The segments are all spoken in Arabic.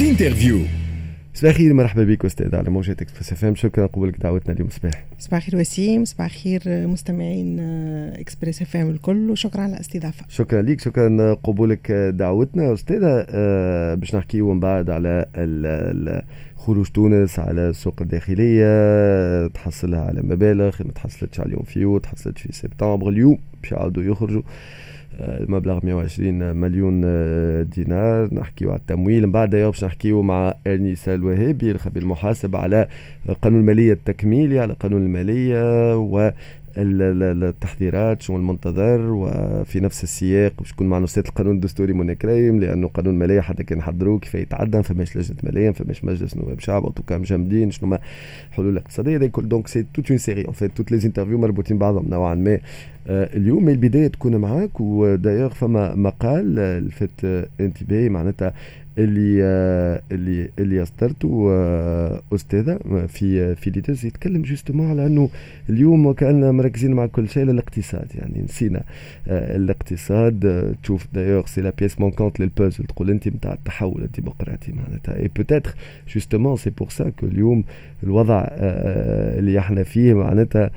ال interview. صباح الخير مرحبا بك أستاذ على موجات Express FM شكرا قبولك دعوتنا اليوم. صباح. صباح الخير وسيم صباح الخير مستمعين Express FM الكل وشكرا على الاستضافة. شكرا لك شكرا قبولك دعوتنا. أستاذة آه، باش نحكيو من بعد على خروج تونس على السوق الداخلية. تحصلها على مبالغ ما تحصلتش على اليوم فيو تحصلت في سبتمبر. اليوم باش يعاودوا يخرجوا. المبلغ 120 مليون آه، دينار. نحكيو على التمويل. من بعد باش نحكيو مع انيس الوهابي الخبير المحاسب على قانون المالية التكميلي على قانون المالية و التحذيرات شنو المنتظر وفي نفس السياق باش يكون مع مختصة القانون الدستوري منى كريم لأنه قانون الماليه حتى كان حضروه كيف يتعدى فماش لجنة ماليه فماش مجلس نواب شعب tout cas مجمدين شنو ما حلول اقتصادية. donc c'est toute une série en fait toutes les interviews مربوطين بعضهم نوعا ما. آه، اليوم البداية تكون معاك ودايوغ فما مقال لفت انتباهي معناتها اللي آه، اللي اللي أصدرته آه، أستاذة في في Leaders يتكلم justement على أنه اليوم وكأن مركزين مع كل شيء للاقتصاد يعني نسينا الاقتصاد تشوف d'ailleurs c'est la pièce manquante لل puzzle تقول أنت نتاع التحول الديمقراطي معناتها. et peut-être justement c'est pour ça que اليوم الوضع اللي إحنا فيه معناتها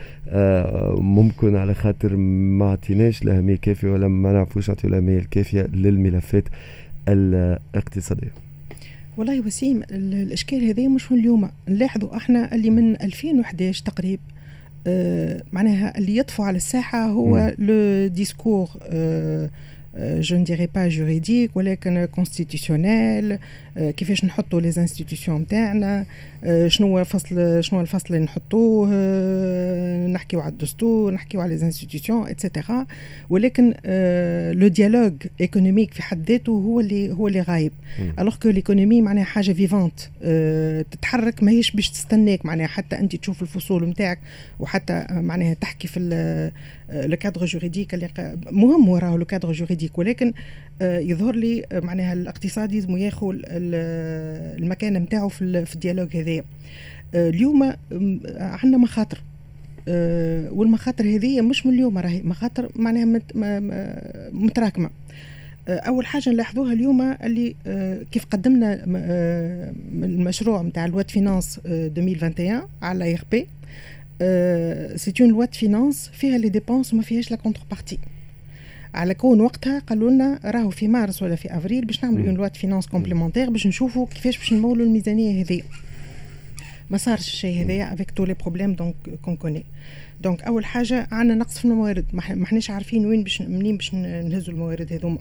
ممكن على خاطر ما عطيناش الاهميه الكافيه ولا ما نعرفوش نعطيو الاهميه الكافية للملفات. الاقتصادية. والله وسيم الإشكال هذا مش من اليوم. نلاحظوا إحنا اللي من 2011 تقريبا آه معناها اللي يطفو على الساحة هو le discours آه je ne dirai pas juridique ولكن constitutionnel آه، كيفاش نحطوا les institutions نتاعنا آه، شنو الفصل شنو الفصل اللي نحطوه نحكيو على الدستور نحكيو على les institutions et cetera ولكن le dialogue économique في حد ذاته هو اللي هو اللي غايب. alors que l'économie معناها حاجة vivante تتحرك ماهيش باش تستناك معناها حتى أنت تشوف الفصول نتاعك وحتى معناها تحكي في le cadre juridique اللي مهم وراه le cadre juridique ولكن يظهر لي معناها الاقتصاد لازم ياخذ المكان نتاعو في ال dialogue هذايا. آه، اليوم عندنا مخاطر. آه، والمخاطر هذه مش من اليوم راهي مخاطر معناها متراكمة. آه، أول حاجة نلاحظوها اليوم اللي كيف قدمنا المشروع نتاع la loi de finances 2021 على eh bien. c'est une loi finances فيها les dépenses وما فيهاش la contrepartie على كون وقتها قالوا لنا راهو في مارس ولا في أفريل باش نعملوا une loi finances complémentaire باش نشوفوا كيفاش باش نمولوا الميزانية هذه. ما صارش الشيء هذايا avec tous les problèmes donc qu'on connaît donc أول حاجة عندنا نقص في الموارد. ما إحناش عارفين وين باش منين باش نهزوا الموارد هذوما.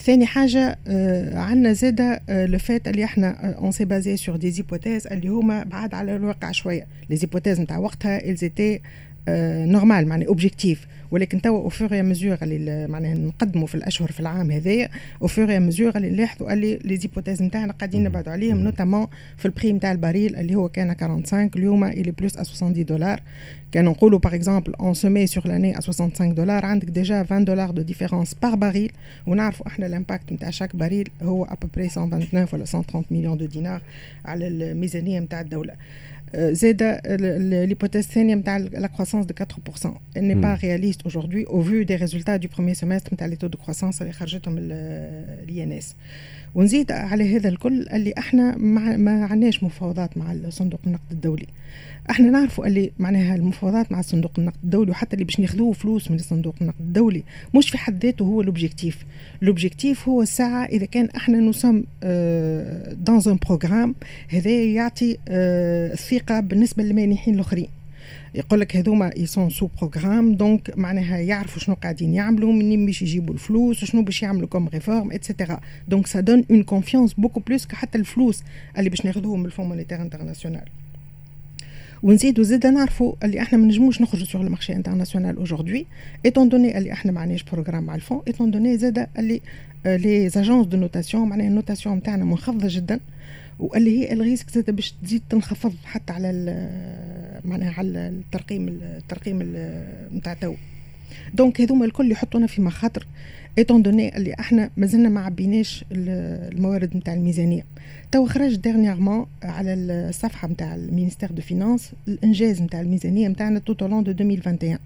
ثاني حاجة آه عندنا زادة آه le fait اللي إحنا on s'est basé sur des hypothèses اللي هما بعاد على الواقع شوية. les hypothèses نتاع وقتها elles étaient normales معناها objectives ولكن توا au fur et à mesure اللي معناها نقدموا في الأشهر في العام هذايا au fur et à mesure اللي نلاحظوا اللي les hypothèses نتاعنا قاعدين نبعدوا عليهم notamment في ال prix نتاع ال baril اللي هو كان 45 اليوم اللي plus 70 دولار كان نقولوا par exemple en moyenne sur l'année 65 دولار عندك déjà 20 دولار de différence par baril ونعرفوا إحنا ال impact نتاع chaque baril هو à peu près 129 ولا 130 million de dinars على الميزانية نتاع الدولة. زاد l'hypothèse الثانيه نتاع la croissance de 4% elle n'est pas réaliste aujourd'hui au vu des résultats du premier semestre نتاع les taux de croissance اللي خرجتهم الي ان اس ونزيد على هذا الكل اللي احنا ما عندناش مفاوضات مع صندوق النقد الدولي إحنا نعرفوا اللي معناها المفاوضات مع صندوق النقد الدولي وحتى اللي باش ناخذوه فلوس من صندوق النقد الدولي. مش في حد ذاته هو l'objectif l'objectif هو الساعة إذا كان إحنا nous sommes dans un programme هذا يعطي آه الثقة بالنسبة للمانحين الآخرين. يقول لك هذوما ils sont sous programme donc معناها يعرفوا شنو قاعدين يعملوا منين باش يجيبوا الفلوس وشنو باش يعملوا comme réformes et cetera donc ça donne une confiance beaucoup plus حتى الفلوس اللي باش ناخذوهم من ال Fonds monétaire international ونزيدو زيد نعرفوا اللي إحنا ما نجموش نخرجوا sur ال marché international aujourd'hui étant donné اللي إحنا ما عندناش programme مع ال Fonds étant donné زاد اللي les agences de notation معناها ال notation نتاعنا منخفضة جدا واللي هي ال risque زاد باش تزيد تنخفض حتى على معناها على الترقيم الترقيم نتاع تو donc هذوما الكل يحطونا في مخاطر. étant donné اللي إحنا مازلنا ما عبيناش الموارد نتاع الميزانية. تو خرج dernièrement على الصفحة نتاع ال ministère de Finances الإنجاز نتاع الميزانية نتاعنا tout au long de 2021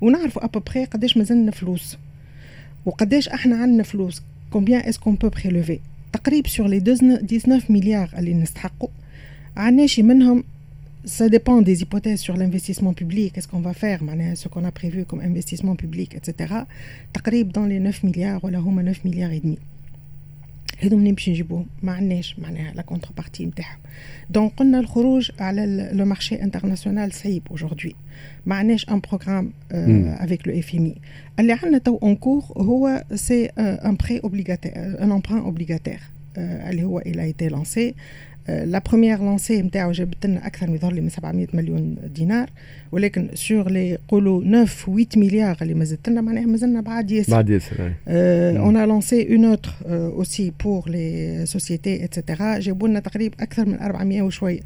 ونعرفوا ابوبخي قداش مازلنا فلوس. وقداش إحنا عندنا فلوس. combien est-ce qu'on peut prélever تقريب sur les 19 مليار اللي نستحقوا. عندناش منهم ça dépend des hypothèses sur l'investissement public, qu'est-ce qu'on va faire, ce qu'on a prévu comme investissement public, etc. تقريب dans les 9 milliards ولا هما 9 milliards et demi. هذوم منين باش نجيبوهم ما عندناش معناها la contrepartie نتاعهم donc قلنا الخروج على le marché international صعيب aujourd'hui ما عندناش un programme avec le FMI اللي عندنا tout encore هو c'est un prêt obligataire un emprunt obligataire اللي هو il a été lancé. la première lancée نتاعو جابت لنا أكثر من يظهر لي من 700 مليون دينار ولكن sur les قولوا 9 8 مليار اللي مازلت لنا معناها مازلنا بعد ياسر. بعد ياسر on a lancé un autre aussi pour les sociétés et cetera جابوا لنا تقريبا أكثر من 400 وشويه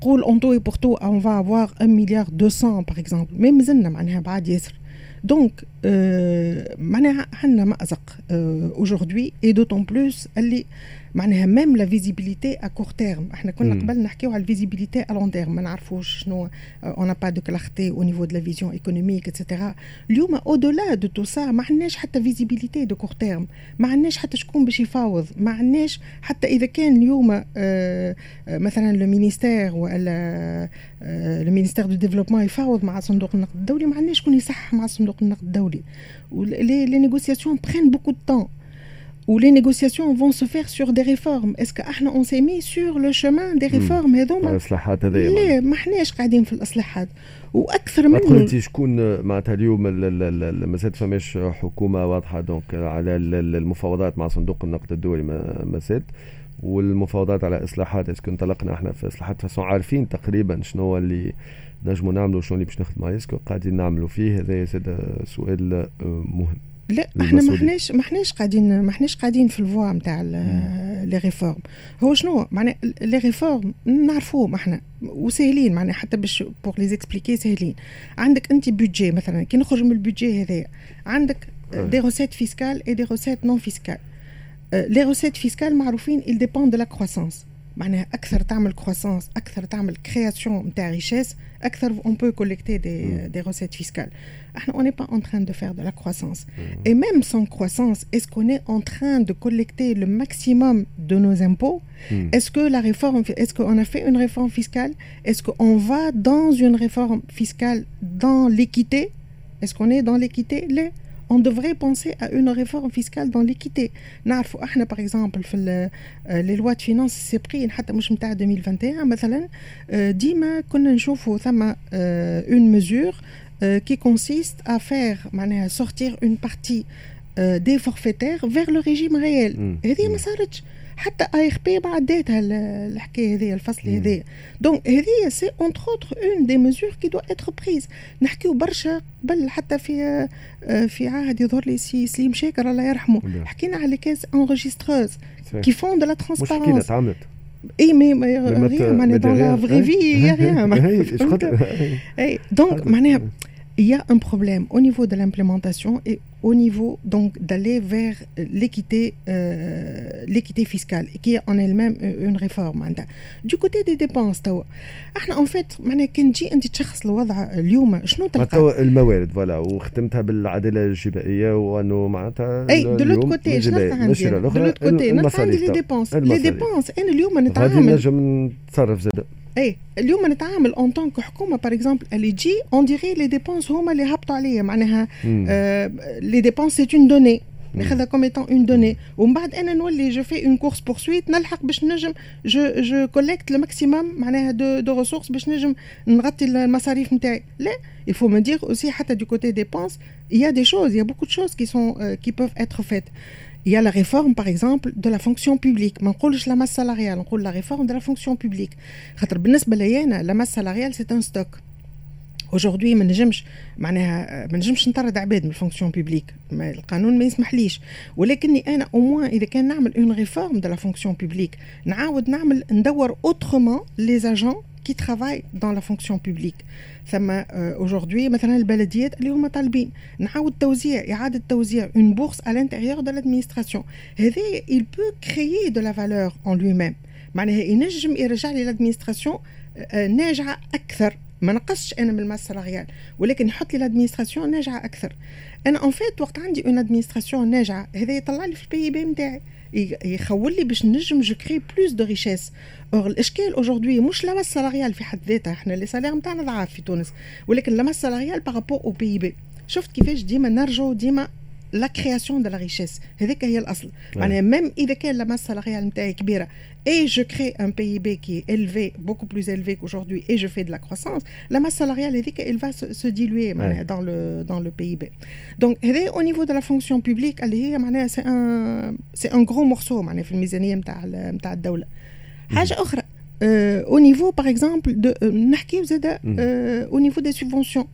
قول en tout pour tout on va avoir 1 مليار 200 par exemple mais مازلنا معناها بعد ياسر. donc معناها عندنا مازق aujourd'hui et d'autant plus اللي معناها même la visibilité à court terme إحنا كنا قبل نحكيو على ال visibilité à long terme ما نعرفوش شنو on n'a pas de clarté au niveau de la vision économique et cetera اليوم au-delà de tout ça ما عندناش حتى visibilité de court terme ما عندناش حتى شكون باش يفاوض. ما عندناش حتى إذا كان اليوم مثلا le ministère ولا le ministère de développement يفاوض مع صندوق النقد الدولي ما عندناش شكون يصحح مع صندوق النقد الدولي. les négociations prennent beaucoup de temps où les négociations vont se faire sur des réformes. Est-ce que on s'est mis sur le chemin des réformes هذوما؟ الإصلاحات هذيا لا ما احناش قاعدين في الإصلاحات. وأكثر من قلتي شكون معناتها اليوم مازال فماش حكومة واضحة donc على المفاوضات مع صندوق النقد الدولي ما زالت والمفاوضات على إصلاحات est-ce que انطلقنا إحنا في إصلاحات façon عارفين تقريبا شنو اللي نجموا نعملوا شنو اللي باش نخدموا est-ce que قاعدين نعملوا فيه. هذا سؤال مهم. لا إحنا ما احناش ما احناش قاعدين ما احناش قاعدين في ال voie نتاع les réformes. هو شنو؟ معناها les réformes نعرفوهم إحنا وسهلين معناها حتى باش pour les expliquer سهلين عندك انت budget مثلا كي نخرج من ال budget هذايا عندك des recettes fiscales et des recettes non fiscales les recettes fiscales معروفين il dépend de la croissance. معناها أكثر تعمل croissance أكثر تعمل création نتاع richesse أكثر اون بو كوليكتي دي دي روسيت فيسكال إحنا اون با ان تران دو فير دو لا كرواسونس اي ميم سون كرواسونس est-ce qu'on est en train de collecter le maximum de nos impôts est-ce que la réforme est-ce qu'on a fait une réforme fiscale est-ce qu'on va dans une réforme fiscale dans l'équité est-ce qu'on est dans l'équité on devrait penser à une réforme fiscale dans l'équité نعرفوا احنا par exemple في les lois de finances سي بري حتى مش نتاع 2021 مثلا ديما كنا نشوفوا ثم une mesure qui consiste à faire معناها sortir une partie des forfaitaires vers le régime réel هذه ما صارتش حتى اي اخ بي ما عداتها الحكاية هذه الفصل هذا دونك هذه سي اونتر اوتر اون دي ميزور كي دو اتر بريز نحكيو برشا قبل حتى في في عهد يظهر لي سي سليم شاكر الله يرحمه. حكينا على كاس انغيستروز qui font de la transparence et mais معناها dans la vraie vie y a rien donc معناها il y a un problème au niveau de l'implémentation et au niveau donc d'aller vers l'équité euh, l'équité fiscale qui est en elle-même une réforme du côté des dépenses توا إحنا en fait معناها كان تجي انت تشخص الوضع اليوم شنو تلقى الموارد voilà وختمتها بالعداله الجبائيه وانه معناتها et de l'autre côté شنو عندي de l'autre côté عندي les dépenses les dépenses أنا اليوم نتعامل هذه نجم نتصرف زاد اي اليوم نتعامل en tant que حكومة par exemple اللي تجي on dirait les dépenses هما اللي هبطوا عليا. معناها les dépenses c'est une donnée ناخذها كوم ايتون اون دوني ومن بعد انا نولي جو في اون كورس بورسويت نلحق باش نجم جو جو كوليكت لو ماكسيموم معناها دو دو ريسورس باش نجم نغطي المصاريف نتاعي لا il faut me dire aussi حتى du côté dépenses il y a des choses il y a beaucoup de choses qui sont euh, qui peuvent être faites il y a la réforme, par exemple, de la fonction publique. ما نقولش la masse salariale, نقول la réforme de la fonction publique. خاطر بالنسبة ليا la masse salariale c'est un stock. Aujourd'hui ما نجمش معناها ما نجمش نطرد عباد من ال fonction publique القانون ما يسمحليش. ولكني أنا au moins إذا كان نعمل une réforme de la fonction publique نعاود نعمل ندور autrement les agents qui travaillent dans la fonction publique ثم aujourd'hui مثلا البلديات اللي هما طالبين. نعاود توزيع إعادة توزيع en bourse à l'intérieur de l'administration. هذا il peut créer de la valeur en lui-même. معناها ينجم يرجع لي l'administration ناجعة أكثر. ما نقصش أنا من ال masse salariale ولكن يحط لي l'administration ناجعة أكثر. أنا en fait وقت عندي اون administration ناجعة هذا يطلع لي في ال PIB نتاعي يخول لي باش نجم je crée plus de richesse or الإشكال aujourd'hui مش la masse salariale في حد ذاتها إحنا les salaires نتاعنا ضعاف في تونس. ولكن la masse salariale par rapport au PIB شفت كيفاش ديما نرجعوا ديما لا كرياسيون دو لا ريشيس هذيك هي الاصل معناها ميم اذا كان لا ماس سالاريال نتاعي كبيره et je crée un PIB qui est élevé, beaucoup plus élevé qu'aujourd'hui, et je fais de la croissance, la masse salariale, elle va se, se diluer ouais. dans, le, dans le PIB. Donc, au niveau de la fonction publique, c'est un, un gros morceau في الميزانية نتاع نتاع الدولة. حاجة أخرى au niveau par exemple de نحكيو زاد au niveau des subventions.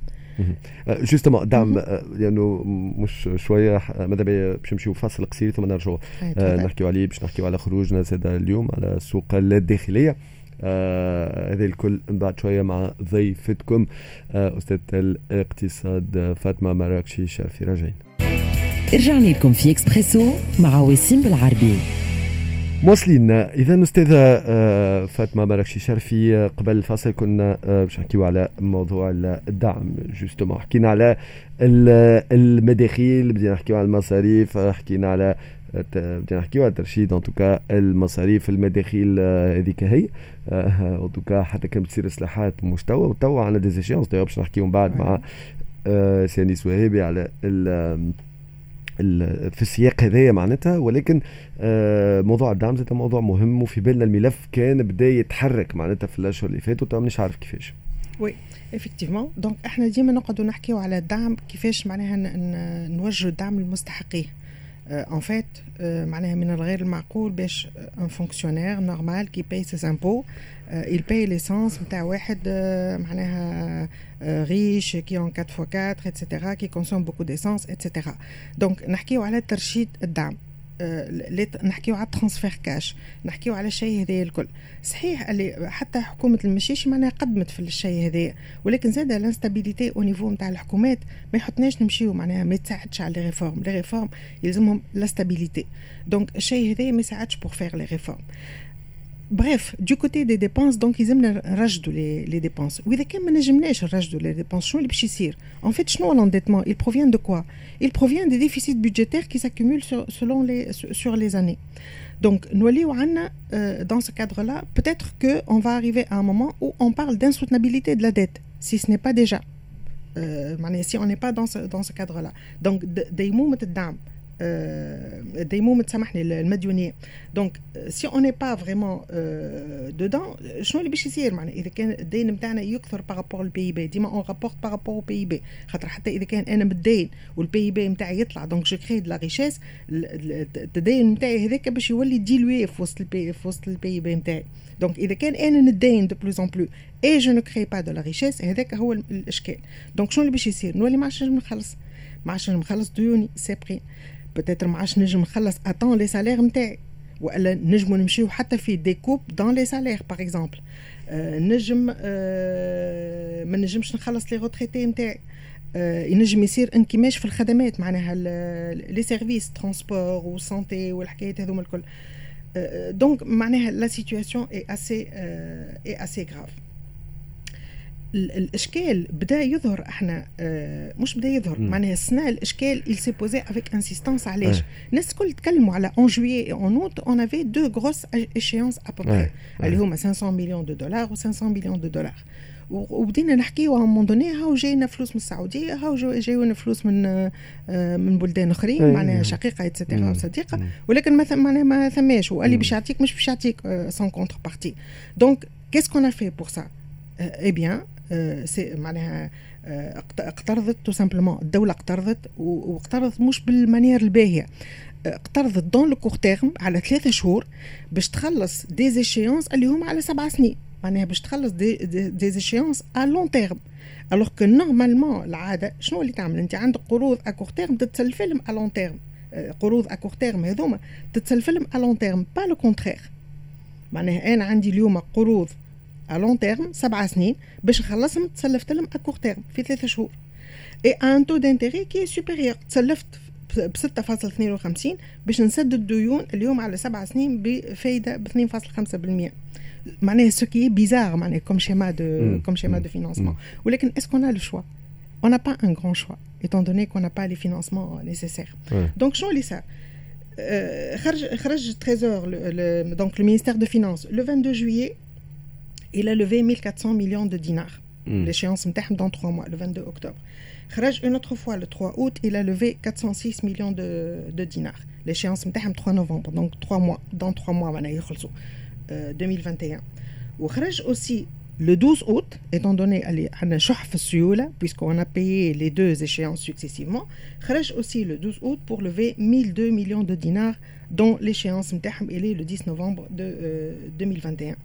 justement دعم لأنه مش شوية ماذا بيا باش نمشيو فاصل قصير ثم نرجعوا نحكيو عليه باش نحكيو على خروجنا زاد اليوم على السوق الداخلية. هذا الكل من بعد شوية مع ضيفتكم. أستاذ الاقتصاد فاطمة مراكشي شافي راجعين. رجعنا لكم في إكسبريسو مع وسيم بالعربي. موصلين إذا أستاذة فاطمة مراكشي شرفي. قبل الفاصل كنا باش نحكيو على موضوع الدعم. justement حكينا على المداخيل بدينا نحكيو على المصاريف حكينا على بدينا نحكيو على الترشيد en tout cas المصاريف المداخيل هذيك هي. en tout cas حتى كان بتصير إصلاحات مستوى وتوا عندنا des échéances باش نحكيو من بعد مع سيانيس وهابي على في السياق هذايا معناتها ولكن موضوع الدعم زاد موضوع مهم وفي بالنا الملف كان بدا يتحرك معناتها في الأشهر اللي فاتوا تو مانيش عارف كيفاش. oui effectivement donc إحنا ديما نقعدوا نحكيو على الدعم كيفاش معناها نوجهوا الدعم للمستحقين en fait معناها من الغير المعقول باش un fonctionnaire normal qui paye ses impôts il paye l'essence نتاع واحد معناها riche qui a un 4 fois 4 et cetera qui consomme beaucoup d'essence et cetera donc نحكيو على ترشيد الدعم نحكيو على transfert cash نحكيو على الشيء هذايا الكل. صحيح اللي حتى حكومة المشيش معناها قدمت في الشيء هذايا ولكن زاد ال instabilité au niveau نتاع الحكومات ما يحطناش نمشيو معناها ما يتساعدش على les réformes les réformes يلزمهم la stabilité donc الشيء هذايا ما يساعدش pour faire les réformes Bref, du côté des dépenses, donc ils aiment rajouter les, les dépenses. Oui, rajouter les dépenses, en fait, l'endettement, il provient de quoi? Il provient des déficits budgétaires qui s'accumulent sur, selon les, sur les années. Donc, nous euh, dans ce cadre-là, peut-être qu'on va arriver à un moment où on parle d'insoutenabilité de la dette, si ce n'est pas déjà. Euh, si on n'est pas dans ce, dans ce cadre-là. Donc, des mots de ديمومة سامحني المديونيه donc si on part vraiment dedans شنو اللي باش يصير معناها اذا كان الدين نتاعنا يكثر par rapport ال PIB ديما en rapport par rapport ال PIB خاطر حتى اذا كان أنا متدين وال PIB نتاعي يطلع donc je crée la richesse التدين نتاعي هذاك باش يولي dilué في وسط ال PI في وسط ال PIB نتاعي donc اذا كان أنا ندين de plus en plus et je ne crée pas de la richesse هذاك هو الاشكال donc شنو اللي باش يصير نولي ما عادش نخلص ما عادش نخلص ديوني سابقين peut-être ما عادش نجم نخلص à temps les salaires نتاعي وإلا نجمو نمشيو حتى في des coupes dans les salaires par exemple نجم آه ما نجمش نخلص les retraités نتاعي. آه ينجم يصير انكماش في الخدمات معناها les services transport و santé والحكايات هذوما الكل. donc معناها la situation est assez est assez grave الإشكال بدأ يظهر إحنا آه مش بدأ يظهر معناها السنة الإشكال il s'est posé avec insistance علاش الناس الكل تكلموا على en juillet et en août on avait deux grosses échéances à peu près اللي هما 500 مليون de dollars و 500 مليون de dollars وبدينا نحكيو à un moment donné هاو جاينا فلوس من السعودية هاو جايونا فلوس من آه من بلدان أخرين معناها شقيقة et cetera وصديقه ولكن ما معناها ما ثماش. وقال لي باش يعطيك مش باش يعطيك sans contrepartie donc qu'est-ce qu'on a fait pour ça eh bien معناها اقترضت tout simplement الدولة اقترضت واقترضت مش بال manière الباهية. اقترضت dans le court terme على ثلاثة شهور باش تخلص des échéances اللي هما على سبع سنين. معناها باش تخلص des, des échéances à long terme alors que normalement العادة شنو اللي تعمل؟ أنت عندك قروض à court terme تتسلف لهم à long terme قروض à court terme هذوما تتسلف لهم à long terme pas le contraire معناها أنا عندي اليوم قروض long terme سبع سنين باش نخلصهم تسلفت لهم à court terme في ثلاثة شهور. et un taux d'intérêt qui est supérieur تسلفت ب 6.52 باش نسد الديون اليوم على سبع سنين بفايدة ب 2.5% معناها ce qui est bizarre معناها comme schéma de comme schéma de financement ولكن est-ce que أنا le choix أنا با ان un شوا choix, دوني كو أنا با لي فينونسمون financements دونك شنو اللي صار خرج خرج تريزور دونك le, le, donc le ministère de 22 juillet, il a levé 1400 millions de dinars. Mm. L'échéance dans trois mois, le 22 octobre. Khraj, une autre fois, le 3 août, il a levé 406 millions de, dinars. L'échéance le 3 novembre, donc trois mois, dans trois mois, euh, 2021. Ou Khraj aussi, le 12 août, étant donné puisqu'on a payé les deux échéances successivement, Khrech aussi le 12 août pour lever 1002 millions de dinars, dont l'échéance est le 10 novembre de, euh, 2021.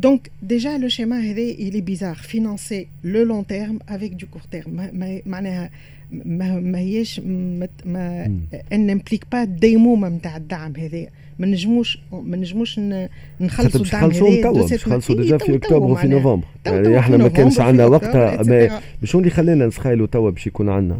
Donc, déjà, le schéma il est bizarre. Financer le long terme avec du court terme. Elle n'implique pas des mots ما, نجموش ما نجموش نخلصوا الدعم هذا باش manière. ديجا في تو- تو أكتوبر وفي. نوفمبر يعني إحنا ما كانش عندنا وقتها etc. شنو اللي خلانا نسخايلوا توا باش يكون عندنا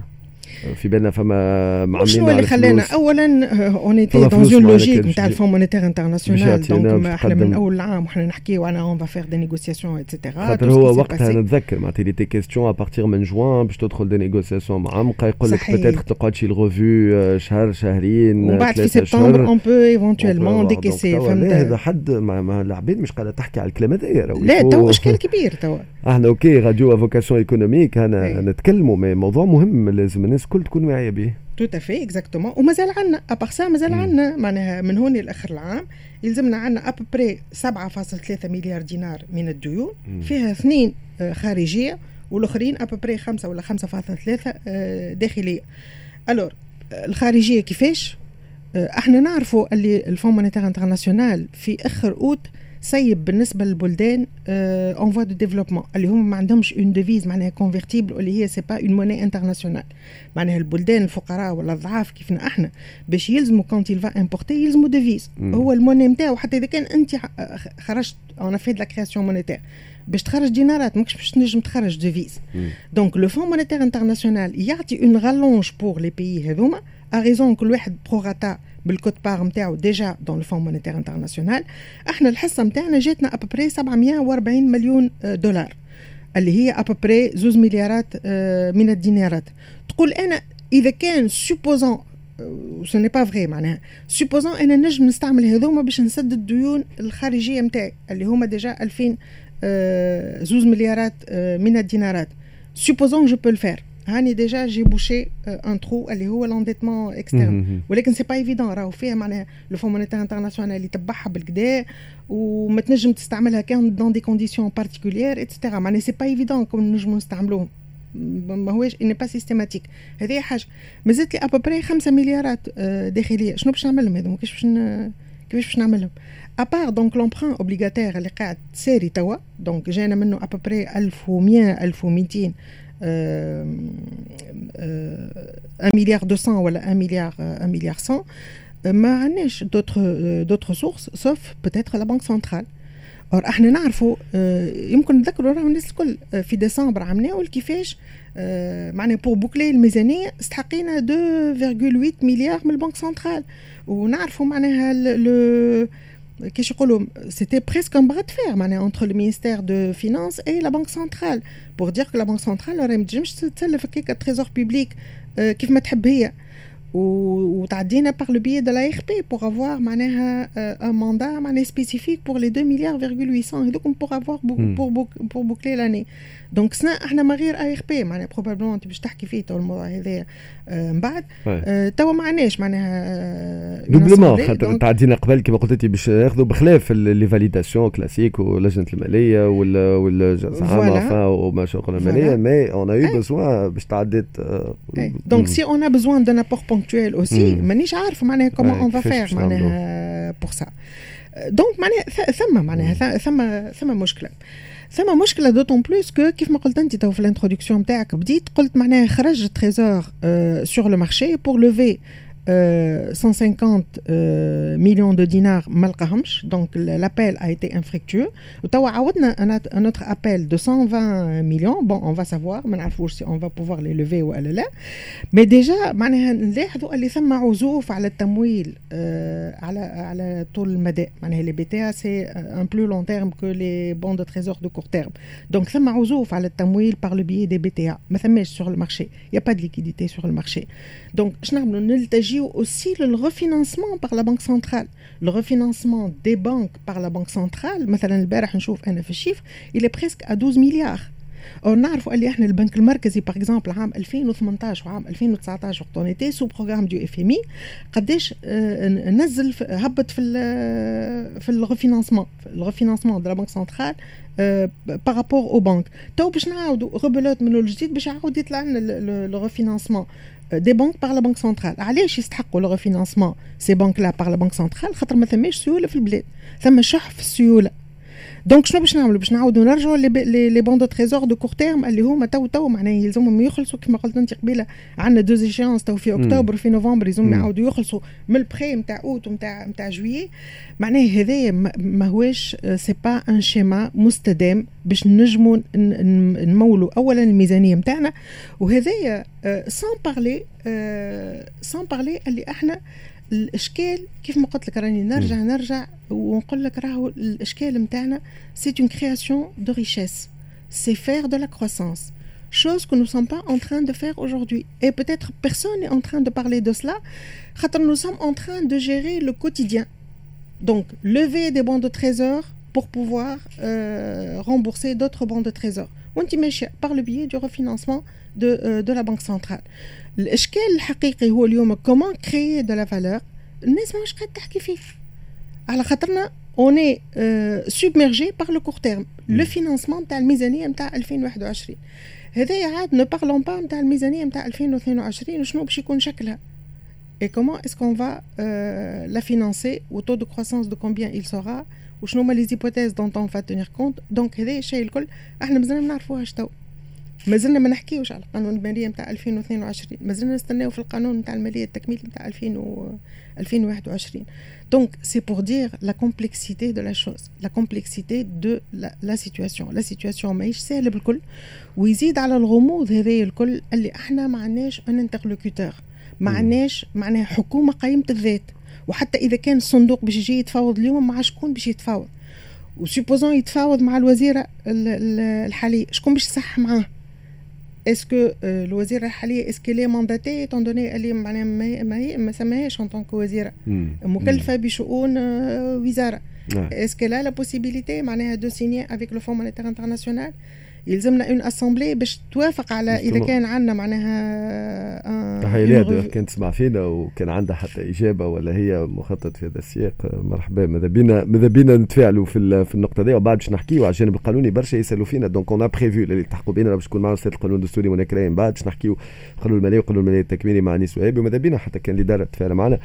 في بالنا فما معاملين شنو اللي خلانا اولا اون ايتي فما دون اون لوجيك نتاع. الفون مونيتير انترناسيونال دونك إحنا من. أول العام وحنا نحكيو على اون فير دي نيغوسياسيون اتسيتيرا خاطر هو وقتها نتذكر معناتها اللي تي كيستيون ابارتيغ من جوان باش تدخل دي نيغوسياسيون معمقه يقول لك. بتاتر تقعد شي الغوفو شهر شهرين ومن بعد في سبتمبر اون بو ايفونتويلمون ديكيسي لا، هذا فهمت حد العباد مش قاعدة تحكي على الكلام هذايا لا تو اشكال كبير توا إحنا أوكي راديو فوكاسيون إيكونوميك. أنا إيه. نتكلموا مي موضوع مهم لازم الناس الكل تكون واعية به. تو افي اكزاكتومون ومازال عندنا ابار سا مازال. عندنا معناها من هون لآخر العام يلزمنا عندنا ابري 7.3 مليار دينار من الديون. فيها اثنين آه، خارجية والآخرين ابري 5 ولا 5.3 آه، داخلية. alors آه، الخارجية كيفاش؟ إحنا نعرفوا اللي ال Fonds monétaire international في آخر أوت سيب بالنسبة للبلدان en voie de développement اللي هم ما عندهمش une devise معناها convertible واللي هي c'est pas une monnaie internationale معناها البلدان الفقراء ولا الضعاف كيفنا إحنا. باش يلزموا quand il va importer يلزموا devise مم. هو ال monnaie نتاعو حتى إذا كان أنت ح- خرجت on fait la création monétaire باش تخرج دينارات ماكش باش تنجم تخرج devise مم. donc le Fonds monétaire international يعطي une rallonge pour les pays هذوما à raison كل واحد prorata بال quote-part نتاعو déjà dans le Fonds monétaire international. إحنا الحصة نتاعنا جاتنا à peu près 740 مليون آه، دولار. اللي هي ابري زوز مليارات آه، من الدينارات. تقول أنا إذا كان supposons ce n'est pas vrai معناها. supposons أنا نجم نستعمل هذوما باش نسدد الديون الخارجية نتاعي اللي هما déjà 2000 آه، زوز مليارات من الدينارات. supposons je peux le faire هاني déjà j'ai bouché un trou اللي هو l'endettement externe مم. ولكن c'est pas évident راهو فيها معناها le Fonds monétaire international اللي تبعها بالكدا وما تنجم تستعملها كان dans des conditions particulières et cetera معناها c'est pas évident qu'on نجمو نستعملوهم ما هوش n'est pas systématique هذه حاجة مازالت لي à peu près 5 مليارات آه، داخليه شنو باش نعملهم هذوما كيفاش باش ن- كيفاش باش نعملهم à part donc l'emprunt obligataire اللي قاعد ساري توا donc جانا منه à peu près 1100 1200 1 مليار 200 ولا 1 مليار 1 مليار 100 آه، ما عندناش d'autres d'autres sources sauf peut-être la Banque centrale or إحنا نعرفوا آه، يمكن نذكروا راهو الناس الكل آه، في ديسمبر عملناو كيفاش آه، معناها pour boucler الميزانيه استحقينا 2.8 مليار من ال Banque centrale ونعرفوا معناها ال- لو كيش يقولوا c'était presque un bras de fer معناها entre le ministère des Finances et la Banque centrale pour dire que la Banque centrale راهي ما تنجمش تسلف هكاك تريزور بيبليك آه، كيف ما تحب هي و- وتعدينا par le biais de l'ARP pour avoir معناها euh, un mandat معناها spécifique pour les 2 milliards virgule 800 هذوك pour avoir bou- Hmm. pour bouc- pour boucler l'année donc سنا إحنا ما غير ARP معناها probablement انت باش تحكي فيه تو الموضوع هذا آه، من بعد Ouais. آه، توا ما عندناش معناها آه، une doublement assemblée. خاطر donc تعدينا قبل كما قلت انت باش ياخذوا بخلاف ال- les validations classiques ولجنه الماليه ولا ولا زعما Voilà. وما شغل الماليه Voilà. mais on a eu. besoin باش تعديت آه، donc c'est on a besoin d'un apport ponctuel aussi مم. مانيش عارفه معناها comment Ouais, on va كيفاش faire باش معناها pour ça donc معناها ث- ثم معناها ث- ثم ثم مشكله ثم مشكله d'autant plus que كيف ما قلت انت تو في ال introduction نتاعك بديت قلت معناها خرج ال Trésor sur le marché pour lever 150 millions de dinars ما لقاهمش دونك l'appel a été infructueux وتوا عاودنا un autre appel de 120 millions bon on va savoir ما نعرفوش si on va pouvoir les lever ولا لا mais déjà معناها نلاحظوا اللي ثم عزوف على التمويل على على طول المدى معناها les BTA c'est un plus long terme que les bons de trésor de court terme donc ثم عزوف على التمويل par le biais des BTA ما ثماش sur le marché il y a pas de liquidité sur le marché donc شنو نعملوا نلتجيو aussi le refinancement par la banque centrale. Le refinancement des banques par la banque centrale مثلا البارح نشوف أنا في الشيف il est presque à 12 milliards. أو نعرفوا اللي إحنا البنك المركزي par exemple عام 2018 وعام 2019 وقت on était sous programme du FMI قداش نزل هبط في ال في ال refinancement ال refinancement de la Banque centrale par rapport aux banques تو باش نعاودوا غبلات من الجديد باش يعاود يطلع لنا le refinancement des banques par la Banque centrale علاش يستحقوا le refinancement ces banques-là par la Banque centrale خاطر ما ثماش سيولة في البلاد. ثم شح في السيولة. donc شنو باش نعملوا؟ باش نعاودوا نرجعوا les bons de Trésor de court terme اللي هما تو تو معناها يلزمهم يخلصوا. كما قلت أنت قبيلة عندنا deux échéances تو في أكتوبر في نوفمبر يلزمهم يعاودوا يخلصوا. من البخي نتاع أوت ونتاع نتاع جويي معناها هذايا ماهوش c'est pas un schéma مستدام باش نجموا نمولوا اولا الميزانية نتاعنا وهذايا sans parler سان بارلي اللي إحنا الاشكال كيف ما قلت لك راني نرجع نرجع ونقول لك راهو الاشكال نتاعنا سي اون كرياسيون دو ريشيس سي فير دو لا كروسانس chose que nous ne sommes pas en train de faire aujourd'hui. Et peut-être personne n'est en train de parler de cela, nous sommes en train de gérer le quotidien. Donc, lever des bons de trésor pour pouvoir euh, rembourser d'autres bons de trésor. par le biais du refinancement de, euh, de la Banque centrale. الإشكال الحقيقي هو اليوم comment créer de la valeur الناس ماهوش قاعد تحكي فيه. على خاطرنا on est submergé par le court terme le financement نتاع الميزانية نتاع 2021 هذايا عاد ne parlons pas نتاع الميزانية نتاع 2022 وشنو باش يكون شكلها. Et comment est-ce qu'on va euh, la financer au taux de croissance de combien il sera وشنو هما les hypothèses dont on va tenir compte donc هذا الشيء الكل. إحنا مازلنا ما نعرفوهاش تو. مازلنا ما نحكيوش على القانون المالية نتاع 2022 مازلنا نستناو في القانون نتاع المالية التكميل نتاع 2000 و 2021 donc c'est pour dire la complexité de la chose la complexité de la situation la situation ماهيش سهله بالكل ويزيد على الغموض هذايا الكل اللي إحنا ما عندناش un interlocuteur ما عندناش معناها حكومه قيمه الذات وحتى اذا كان الصندوق باش يجي يتفاوض اليوم مع شكون باش يتفاوض و supposons يتفاوض مع الوزيره الحاليه شكون باش يصح معاه est-ce que الوزيره الحاليه est-ce qu'elle est mandatée étant donné اللي معناها ما, ما سماهاش en tant que وزيره مكلفه بشؤون وزاره est-ce qu'elle a la possibilité معناها de signer avec le Fonds monétaire international يلزمنا une assemblée باش توافق على إذا كان عندنا معناها تحية ليها كانت تسمع فينا وكان عندها حتى إجابة ولا هي مخطط في هذا السياق. مرحبا. ماذا بينا ماذا بينا نتفاعلوا في في النقطة دي وبعد باش نحكيو على الجانب القانوني برشا يسألوا فينا. donc on prévoit اللي تحقوا بينا باش تكون معنا أستاذ القانون الدستوري منى كرايم بعد باش نحكيو قانون الماليه وقانون الماليه التكميلي مع نيس وهابي. وماذا بينا؟ حتى كان اللي دار تفاعل معنا.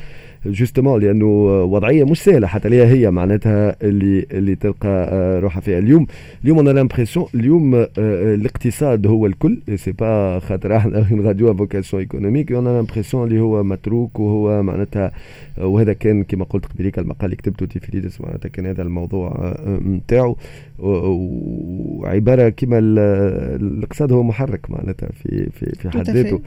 justement لأنه وضعية مش سهلة حتى ليها هي معناتها اللي اللي تلقى روحها فيها. اليوم اليوم أنا l'impression اليوم الاقتصاد هو الكل sais pas خاطر إحنا radio vocation économique أنا l'impression اللي هو متروك وهو معناتها وهذا كان كما قلت قبليك المقال اللي كتبته تيفيليدس معناتها كان هذا الموضوع نتاعو وعبارة كما الاقتصاد هو محرك معناتها في في في حد ذاته.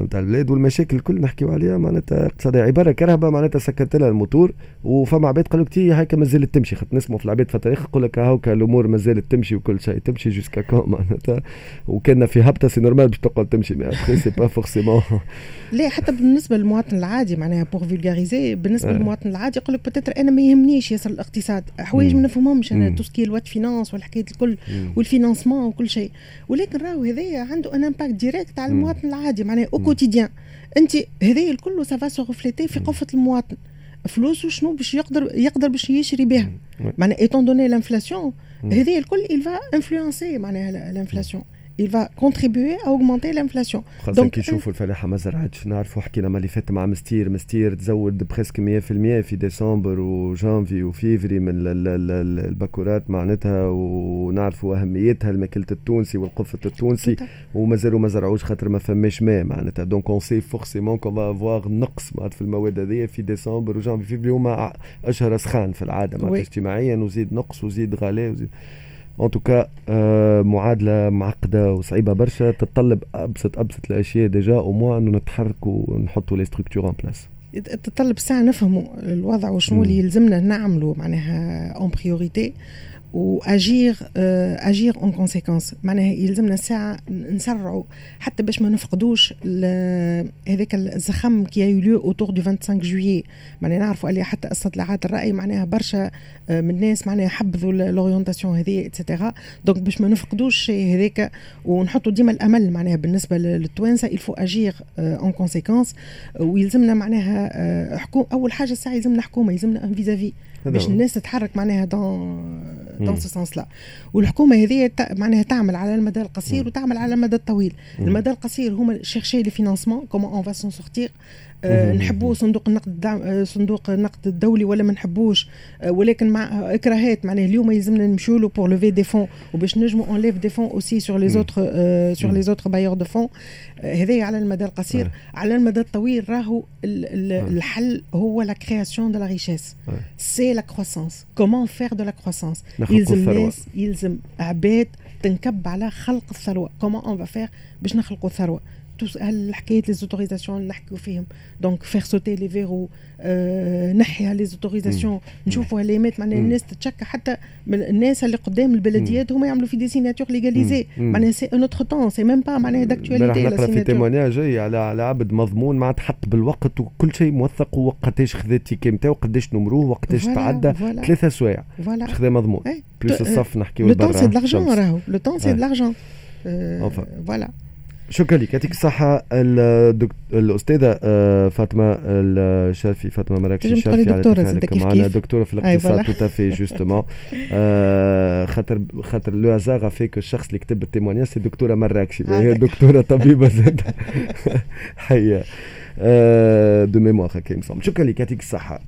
نتاع البلاد والمشاكل الكل نحكيو عليها معناتها اقتصاديه عبارة كرهبه معناتها سكرت لها الموتور وفما عباد قالوا لك هيك مازالت تمشي خاطر نسمعوا في العباد في التاريخ يقول لك هاكا الأمور مازالت تمشي وكل شيء تمشي jusqu'à quand معناتها؟ وكان في هبطة c'est normal باش تقعد تمشي mais c'est pas forcément لا حتى بالنسبة للمواطن العادي معناها pour vulgariser بالنسبة للمواطن العادي يقول لك peut-être أنا ما يهمنيش ياسر الاقتصاد حوايج ما نفهمهمش أنا tout ce qui est loi de finances والحكاية الكل وال financement وكل شيء. ولكن راهو هذايا عنده un impact direct على المواطن العادي معناها au quotidien انت هذايا الكل ça va se refléter في قفة المواطن. فلوسه شنو باش يقدر يقدر باش يشري بها؟ معناها étant donné l'inflation هذايا الكل il va influencer معناها l'inflation il va contribuer à augmenter l'inflation. خاصة كي نشوفوا الفلاحة ما زرعتش. نعرفوا حكينا ما اللي فات مع مستير. مستير تزود presque 100% في ديسمبر وجانفي وفيفري من الباكورات معناتها. ونعرفوا أهميتها الماكلة التونسي والقفة التونسي. ومازالوا ما زرعوش خاطر ما فماش ماء معناتها. donc on sait forcément qu'on va avoir نقص معناتها في المواد هذه في ديسمبر وجانفي فيفري هما أشهر سخان في العادة معناتها اجتماعيا وزيد نقص وزيد غلاء وزيد. en tout cas معادله معقده وصعيبه برشا تتطلب ابسط ابسط الاشياء déjà au moins انه نتحركوا ونحطوا les structures en place تتطلب ساعه نفهموا الوضع وشنو اللي يلزمنا نعملوا معناها en priorité و agir agir en conséquence معناها يلزمنا ساعة نسرعوا حتى باش ما نفقدوش هذاك الزخم qu'il y a eu autour du 25 juillet معناها نعرفوا اللي حتى استطلاعات الرأي معناها برشا آه، من الناس معناها حبذوا l'orientation هذه et cetera donc باش ما نفقدوش هذاك ونحطوا ديما الأمل معناها بالنسبة للتوانسة il faut agir en conséquence ويلزمنا معناها آه، حكومه أول حاجة الساعة يلزمنا حكومة يلزمنا vis-à-vis باش الناس تتحرك معناها dans dans ce sens-là والحكومة هذه معناها تعمل على المدى القصير وتعمل على المدى الطويل. المدى القصير هما chercher les financements comment on va s'en sortir آه نحبوه صندوق النقد آه صندوق النقد الدولي ولا ما نحبوش آه ولكن مع إكراهات معناها اليوم يلزمنا نمشيو له pour lever des fonds وباش نجموا on lève des fonds aussi sur les autres sur les autres bailleurs de fonds هذايا على المدى القصير على المدى الطويل راهو الحل هو la création de la richesse c'est la croissance comment faire de la croissance يلزم ناس يلزم عباد تنكب على خلق الثروة. comment on va faire باش نخلقوا ثروه هالحكايات les autorisations اللي نحكيو فيهم. donc faire sauter les verrous نحي les autorisations نشوفوا هاليمات معناها الناس تتشكى. حتى الناس اللي قدام البلديات هما يعملوا في des signatures légalisées معناها c'est un autre temps c'est même pas معناها d'actualité نقرأ في témoignage على على عبد مضمون مع تحط بالوقت وكل شيء موثق وقتاش خذا ال ticket نتاعو قداش نمروه وقتاش تعدى. ثلاثة سوايع. باش خذا مضمون. plus الصف نحكيو le temps c'est de l'argent راهو. le temps c'est de l'argent voilà شكرا لك. يعطيك الصحة الأستاذة آه، فاطمة الشرفي فاطمة مراكشي الشرفي على تفاعلك معنا دكتورة في الاقتصاد tout à fait justement خاطر خاطر le hasard fait que الشخص اللي كتب ال témoignage c'est دكتورة مراكشي هي دكتورة طبيبة زاد حية de mémoire هكا شكرا لك يعطيك الصحة